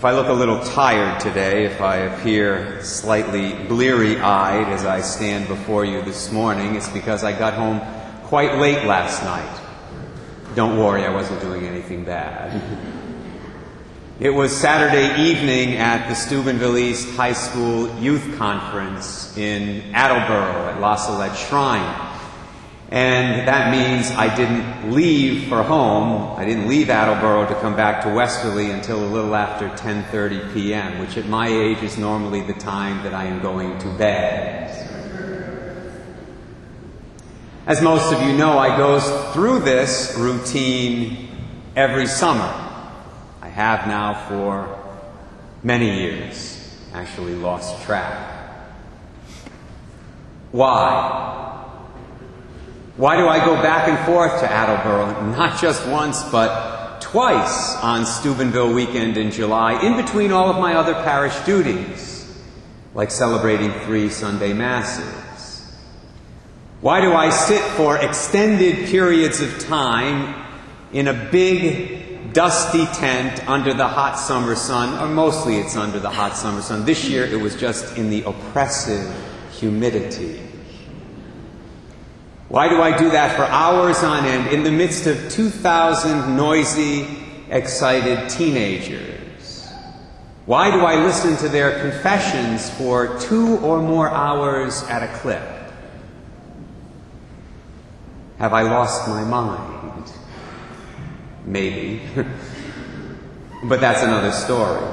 If I look a little tired today, if I appear slightly bleary eyed as I stand before you this morning, it's because I got home quite late last night. Don't worry, I wasn't doing anything bad. It was Saturday evening at the Steubenville East High School Youth Conference in Attleboro at La Salette Shrine. And that means I didn't leave for home. I didn't leave Attleboro to come back to Westerly until a little after 10:30 p.m., which at my age is normally the time that I am going to bed. As most of you know, I go through this routine every summer. I have now for many years. Actually lost track. Why? Why do I go back and forth to Attleboro? Not just once, but twice on Steubenville weekend in July, in between all of my other parish duties, like celebrating three Sunday Masses. Why do I sit for extended periods of time in a big, dusty tent under the hot summer sun, or mostly it's under the hot summer sun? This year it was just in the oppressive humidity why do I do that for hours on end in the midst of 2,000 noisy, excited teenagers? Why do I listen to their confessions for two or more hours at a clip? Have I lost my mind? Maybe. but that's another story.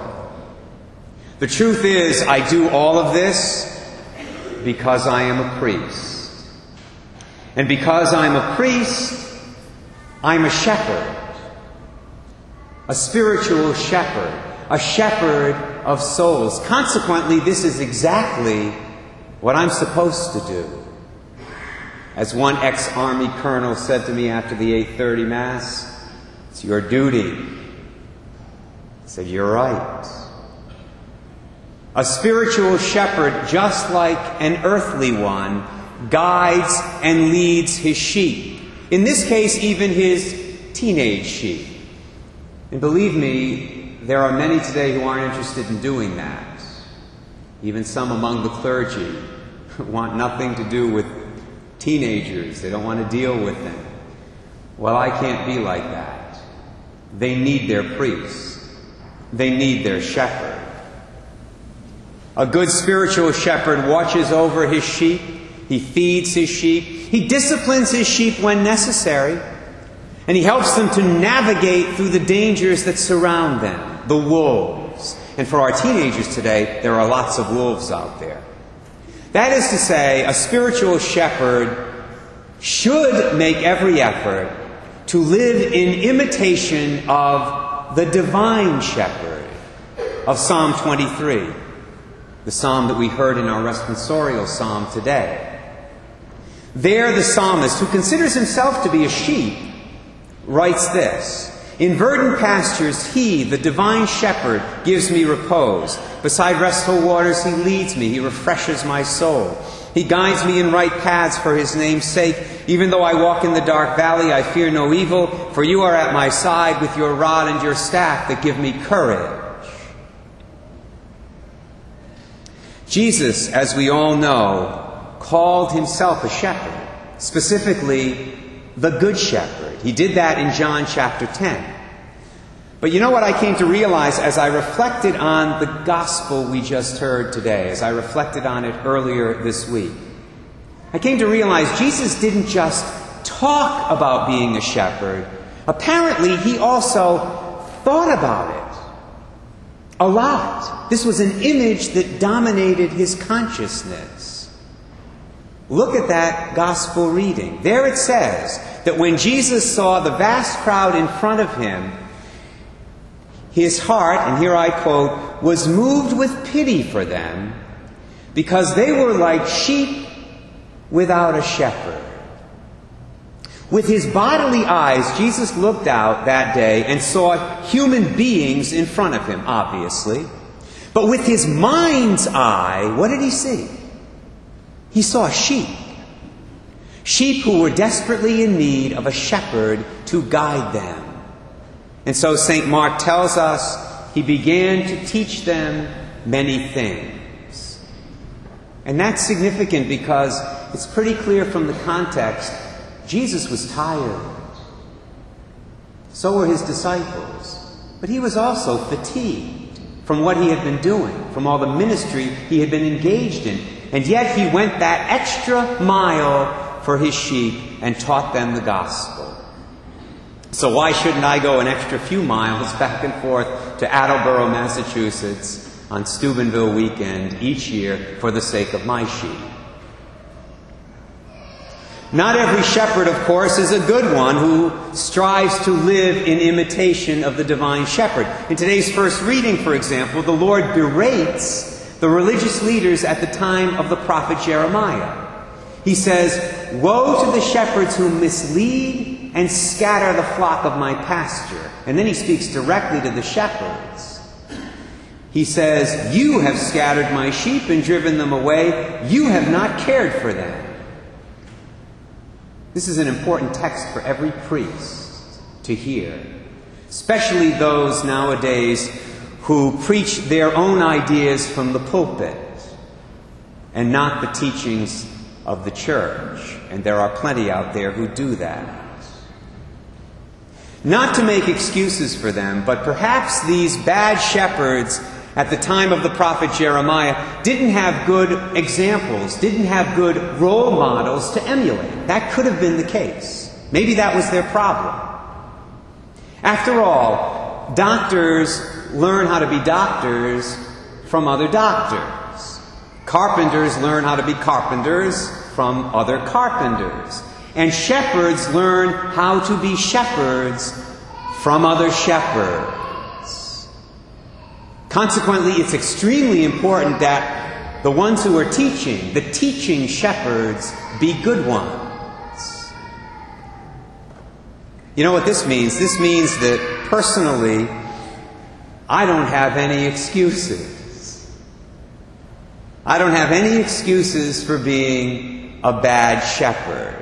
The truth is, I do all of this because I am a priest. And because I'm a priest, I'm a shepherd. A spiritual shepherd. A shepherd of souls. Consequently, this is exactly what I'm supposed to do. As one ex-army colonel said to me after the 8:30 mass, it's your duty. I said, "You're right." A spiritual shepherd, just like an earthly one, guides and leads his sheep. In this case, even his teenage sheep. And believe me, there are many today who aren't interested in doing that. Even some among the clergy want nothing to do with teenagers, they don't want to deal with them. Well, I can't be like that. They need their priest, they need their shepherd. A good spiritual shepherd watches over his sheep he feeds his sheep. He disciplines his sheep when necessary. And he helps them to navigate through the dangers that surround them, the wolves. And for our teenagers today, there are lots of wolves out there. That is to say, a spiritual shepherd should make every effort to live in imitation of the divine shepherd of Psalm 23, the psalm that we heard in our responsorial psalm today. There, the psalmist, who considers himself to be a sheep, writes this In verdant pastures, he, the divine shepherd, gives me repose. Beside restful waters, he leads me, he refreshes my soul. He guides me in right paths for his name's sake. Even though I walk in the dark valley, I fear no evil, for you are at my side with your rod and your staff that give me courage. Jesus, as we all know, called himself a shepherd, specifically the Good Shepherd. He did that in John chapter 10. But you know what I came to realize as I reflected on the gospel we just heard today, as I reflected on it earlier this week? I came to realize Jesus didn't just talk about being a shepherd, apparently, he also thought about it a lot. This was an image that dominated his consciousness. Look at that gospel reading. There it says that when Jesus saw the vast crowd in front of him, his heart, and here I quote, was moved with pity for them because they were like sheep without a shepherd. With his bodily eyes, Jesus looked out that day and saw human beings in front of him, obviously. But with his mind's eye, what did he see? He saw sheep. Sheep who were desperately in need of a shepherd to guide them. And so St. Mark tells us he began to teach them many things. And that's significant because it's pretty clear from the context Jesus was tired. So were his disciples. But he was also fatigued from what he had been doing, from all the ministry he had been engaged in. And yet he went that extra mile for his sheep and taught them the gospel. So why shouldn't I go an extra few miles back and forth to Attleboro, Massachusetts on Steubenville weekend each year for the sake of my sheep? Not every shepherd, of course, is a good one who strives to live in imitation of the divine shepherd. In today's first reading, for example, the Lord berates the religious leaders at the time of the prophet Jeremiah. He says, Woe to the shepherds who mislead and scatter the flock of my pasture. And then he speaks directly to the shepherds. He says, You have scattered my sheep and driven them away. You have not cared for them. This is an important text for every priest to hear, especially those nowadays who preach their own ideas from the pulpit and not the teachings of the church. And there are plenty out there who do that. Not to make excuses for them, but perhaps these bad shepherds at the time of the prophet Jeremiah didn't have good examples, didn't have good role models to emulate. That could have been the case. Maybe that was their problem. After all, doctors learn how to be doctors from other doctors. Carpenters learn how to be carpenters from other carpenters. And shepherds learn how to be shepherds from other shepherds. Consequently, it's extremely important that the ones who are teaching, the teaching shepherds, be good ones. You know what this means? This means that personally, I don't have any excuses. I don't have any excuses for being a bad shepherd.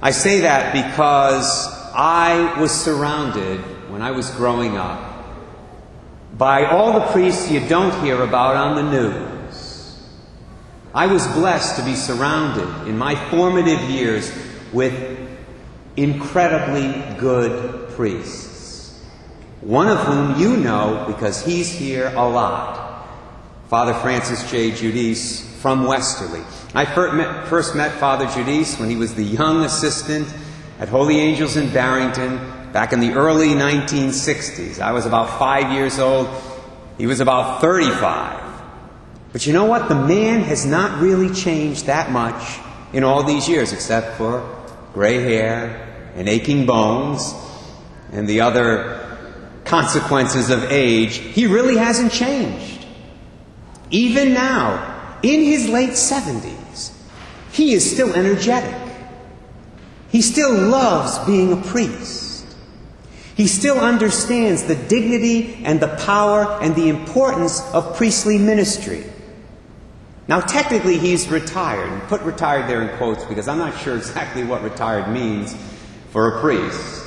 I say that because I was surrounded when I was growing up by all the priests you don't hear about on the news. I was blessed to be surrounded in my formative years with incredibly good priests. One of whom you know because he's here a lot. Father Francis J. Giudice from Westerly. I first met Father Giudice when he was the young assistant at Holy Angels in Barrington back in the early 1960s. I was about five years old. He was about 35. But you know what? The man has not really changed that much in all these years, except for gray hair and aching bones and the other consequences of age. He really hasn't changed. Even now, in his late 70s, he is still energetic. He still loves being a priest. He still understands the dignity and the power and the importance of priestly ministry. Now, technically, he's retired. Put retired there in quotes because I'm not sure exactly what retired means for a priest.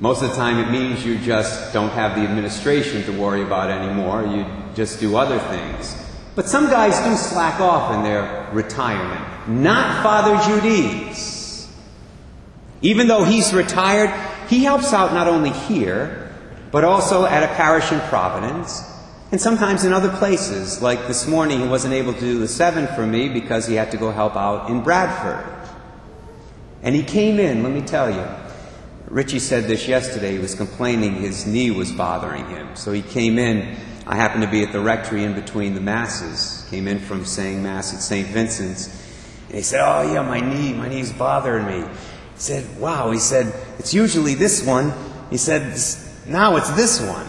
Most of the time, it means you just don't have the administration to worry about anymore. You just do other things. But some guys do slack off in their retirement. Not Father Giudice. Even though he's retired, he helps out not only here, but also at a parish in Providence, and sometimes in other places. Like this morning, he wasn't able to do the seven for me because he had to go help out in Bradford. And he came in, let me tell you. Richie said this yesterday. He was complaining his knee was bothering him. So he came in. I happened to be at the rectory in between the Masses. Came in from saying Mass at St. Vincent's. And he said, Oh, yeah, my knee, my knee's bothering me He said, Wow. He said, It's usually this one. He said, Now it's this one.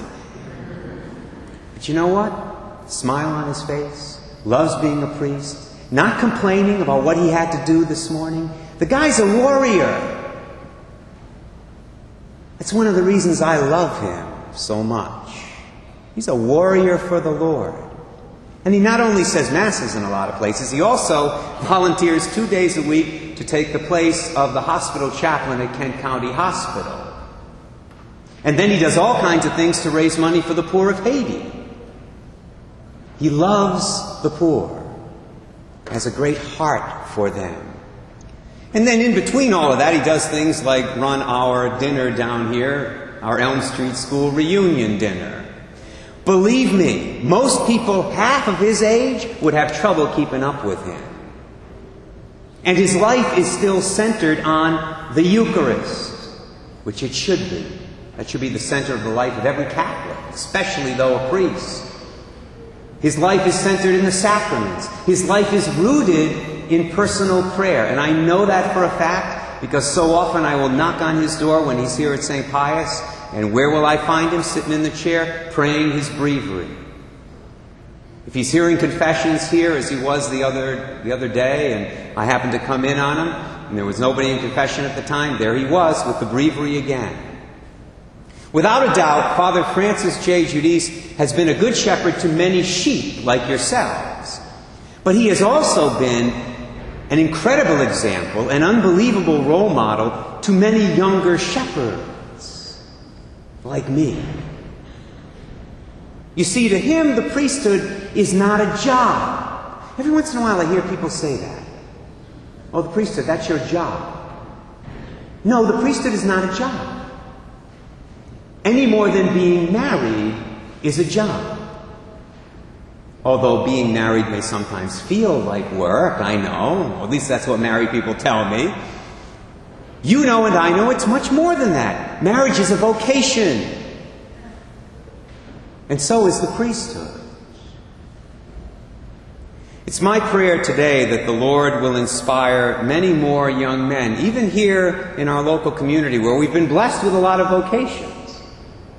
But you know what? Smile on his face, loves being a priest, not complaining about what he had to do this morning. The guy's a warrior. That's one of the reasons I love him so much. He's a warrior for the Lord. And he not only says masses in a lot of places, he also volunteers two days a week to take the place of the hospital chaplain at Kent County Hospital. And then he does all kinds of things to raise money for the poor of Haiti. He loves the poor, has a great heart for them. And then in between all of that, he does things like run our dinner down here, our Elm Street School reunion dinner. Believe me, most people half of his age would have trouble keeping up with him. And his life is still centered on the Eucharist, which it should be. That should be the center of the life of every Catholic, especially though a priest. His life is centered in the sacraments. His life is rooted in personal prayer. And I know that for a fact because so often I will knock on his door when he's here at St. Pius, and where will I find him? Sitting in the chair, praying his breviary. If he's hearing confessions here, as he was the other, the other day, and I happened to come in on him, and there was nobody in confession at the time, there he was with the breviary again. Without a doubt, Father Francis J. Giudice has been a good shepherd to many sheep like yourselves. But he has also been an incredible example, an unbelievable role model to many younger shepherds like me. You see, to him, the priesthood is not a job. Every once in a while, I hear people say that. Oh, the priesthood, that's your job. No, the priesthood is not a job any more than being married is a job. Although being married may sometimes feel like work, I know. At least that's what married people tell me. You know and I know it's much more than that. Marriage is a vocation. And so is the priesthood. It's my prayer today that the Lord will inspire many more young men, even here in our local community where we've been blessed with a lot of vocations.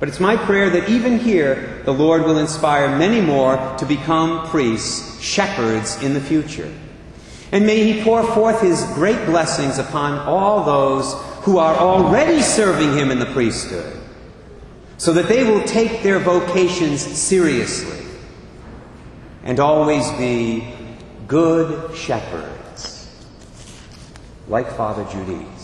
But it's my prayer that even here, the Lord will inspire many more to become priests, shepherds in the future. And may He pour forth His great blessings upon all those who are already serving Him in the priesthood, so that they will take their vocations seriously and always be good shepherds, like Father Giudice.